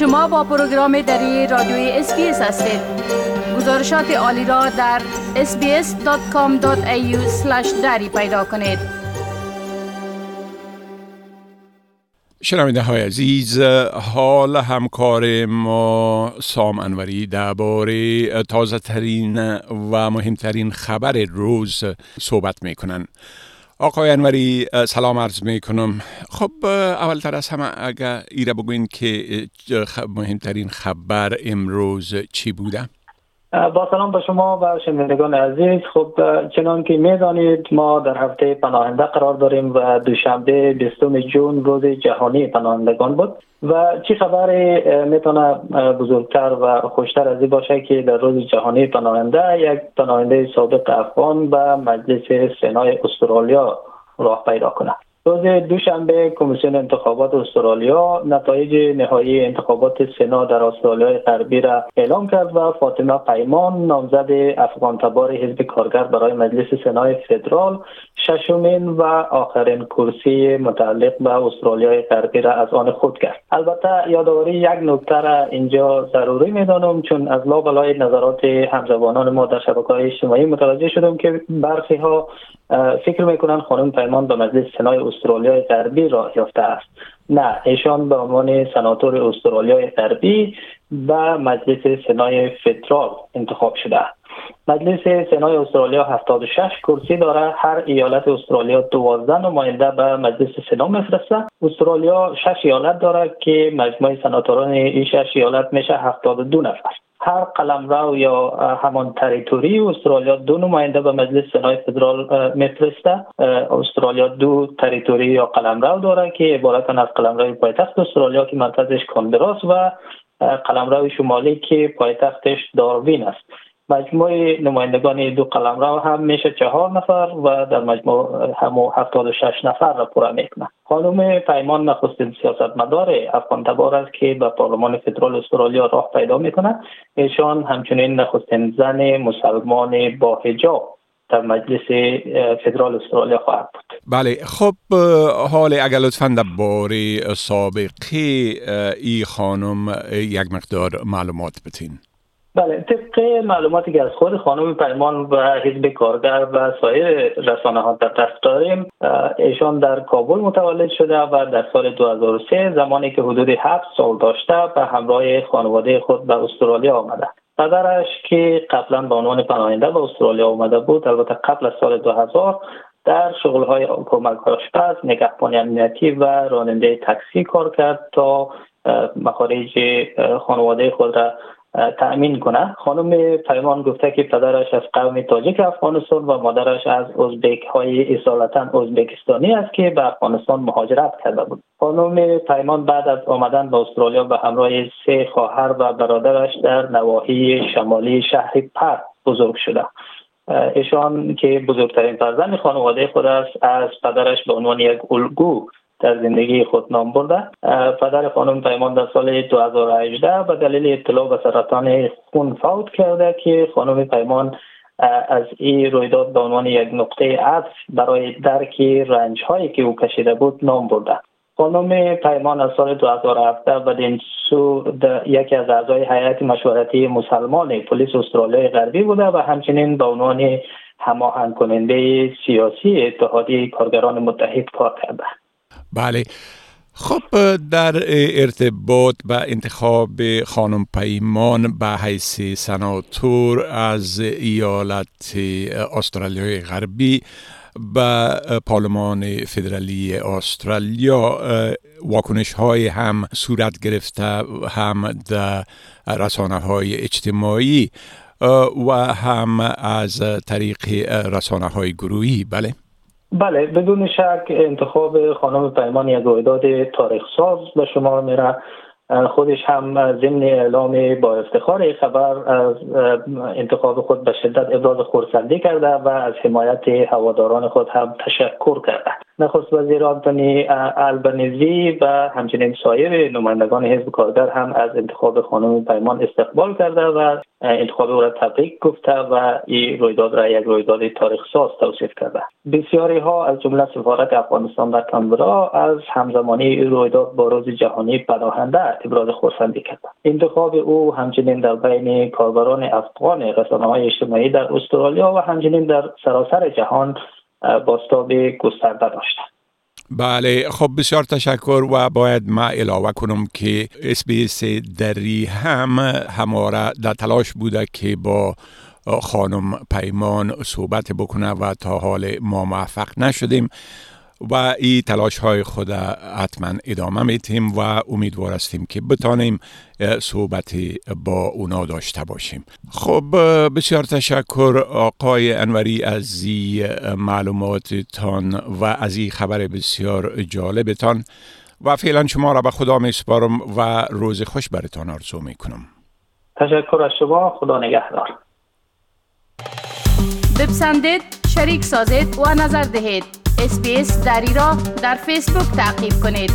شما با پروگرام دری رادیوی SBS هستید گزارشات عالی را در sbs.com.au دری پیدا کنید شنونده های عزیز حال همکار ما سام انوری درباره تازه ترین و مهمترین خبر روز صحبت می کنند. آقای انوری سلام عرض می کنم خب اولتر از همه اگر ایره بگوین که مهمترین خبر امروز چی بوده؟ با سلام به شما و شنوندگان عزیز. خب چنان که می‌دانید ما در هفته پناهنده قرار داریم و دوشنبه 20 جون روز جهانی پناهندگان بود و چی خبری می‌تونه بزرگتر و خوشتر از این باشه که در روز جهانی پناهنده یک پناهنده سابق افغان به مجلس سنای استرالیا راه پیدا کنه. روز دوشنبه کمیسیون انتخابات استرالیا نتایج نهایی انتخابات سنا در استرالیا غربی را اعلام کرد و فاطمه پیمان نامزد افغان تبار حزب کارگر برای مجلس سنای فدرال ششمین و آخرین کرسی متعلق به استرالیا غربی را از آن خود کرد. البته یادآوری یک نکته را اینجا ضروری می‌دانم چون از لابلای نظرات همزبانان ما در شبکه های اجتماعی متوجه شدم که برخی ها فکر می‌کنن خانم پیمان به مجلس سنای استرالیا غربی راه یافته است. نه ایشان به عنوان سناتور استرالیا غربی به مجلس سنای فدرال انتخاب شده مجلس سنای استرالیا 76 کرسی داره. هر ایالت استرالیا 12 نماینده به مجلس سنا میفرسته. استرالیا 6 ایالت داره که مجموع سناتوران این 6 ایالت میشه 72 نفر. هر قلمرو یا همان territory استرالیا دو نماینده به مجلس سنای فدرال میفرسته. استرالیا دو territory یا قلمرو داره که عبارتن از قلمرو پایتخت استرالیا که مرکزش کانبراس و قلمرو شمالی که پایتختش داروین است. مجموع نمایندگان دو قلمرو هم میشه چهار نفر و در مجموع همو شش نفر را پورا می‌کنه. خانم پیمان نخستین سیاستمدار افغان تبار است که به پارلمان فدرال استرالیا راه پیدا می‌کنه. ایشان همچنین نخستین زن مسلمان با حجاب در مجلس فدرال استرالیا خواهد بود. بله خب حال اگر لطفا در باره سابقه ای خانم یک مقدار معلومات بتین. بله طبق معلوماتی که از خود خانم پیمان و حزب کارگر و سایر رسانه ها در دست داریم ایشان در کابل متولد شده و در سال 2003 زمانی که حدود 7 سال داشته به همراه خانواده خود به استرالیا آمده. پدرش که قبلا به عنوان پناهنده به استرالیا آمده بود البته قبل از سال 2000 در شغلهای کمک آشپز نگهبان امنیتی و راننده تاکسی کار کرد تا مخارج خانواده خود را تأمین کنه. خانم پیمان گفته که پدرش از قوم تاجیک افغانستان و مادرش از ازبک های اصالتا ازبکستانی است که به افغانستان مهاجرت کرده بود. خانم پیمان بعد از آمدن به استرالیا به همراه سه خواهر و برادرش در نواحی شمالی شهر پر بزرگ شده. ایشان که بزرگترین فرزند خانواده خود است از پدرش به عنوان یک الگو در زندگی خود نام برده. پدر خانم پیمان در سال 2018 به دلیل اطلاع به سرطان خون فوت کرده که خانم پیمان از این رویداد به عنوان یک نقطه عطف برای درک رنج هایی که او کشیده بود نام برده. خانم پیمان از سال 2017 بدین سو یکی از اعضای هیئت مشورتی مسلمان پلیس استرالیا غربی بوده و همچنین به عنوان هماهنگ کننده سیاسی اتحادیه کارگران متحد کار کرده. بله. خب در ارتباط به انتخاب خانم پیمان به حیث سناتور از ایالت استرالیای غربی به پارلمان فدرالی استرالیا واکنش های هم صورت گرفته هم در رسانه های اجتماعی و هم از طریق رسانه های گروهی. بله. بله بدون شک انتخاب خانم پیمان یک رویداد تاریخ ساز به شما میره. خودش هم ضمن اعلام با افتخار خبر از انتخاب خود به شدت ابراز خورسندی کرده و از حمایت هواداران خود هم تشکر کرده. نخست وزیر آنتونی البنیزی و همچنین سایر نمایندگان حزب کارگر هم از انتخاب خانم پیمان استقبال کرده و انتخاب او را تبریک گفته و این رویداد را یک رویداد تاریخ ساز توصیف کرده. بسیاری ها از جمله سفارت افغانستان در کانبرا از همزمانی رویداد با روز جهانی پناهنده ابراز خرسندی کرد انتخاب او همچنین در بین کاربران افغان رسانه های اجتماعی در استرالیا و همچنین در سراسر جهان باستاب گسترده داشته. بله خب بسیار تشکر و باید ما علاوه کنم که اس دری هم هماره در تلاش بوده که با خانم پیمان صحبت بکنه و تا حال ما موفق نشدیم. و این تلاش های خود حتما ادامه میتیم و امیدوار هستیم که بتانیم صحبت با اونا داشته باشیم. خب بسیار تشکر آقای انوری از این معلوماتتان و از این خبر بسیار جالبتان و فعلا شما را به خدا میسپارم و روز خوش برتان آرزو می‌کنم. تشکر از شما. خدا نگهدار. بپسندید شریک سازید و نظر دهید. اسپیس دری را در فیسبوک تعقیب کنید.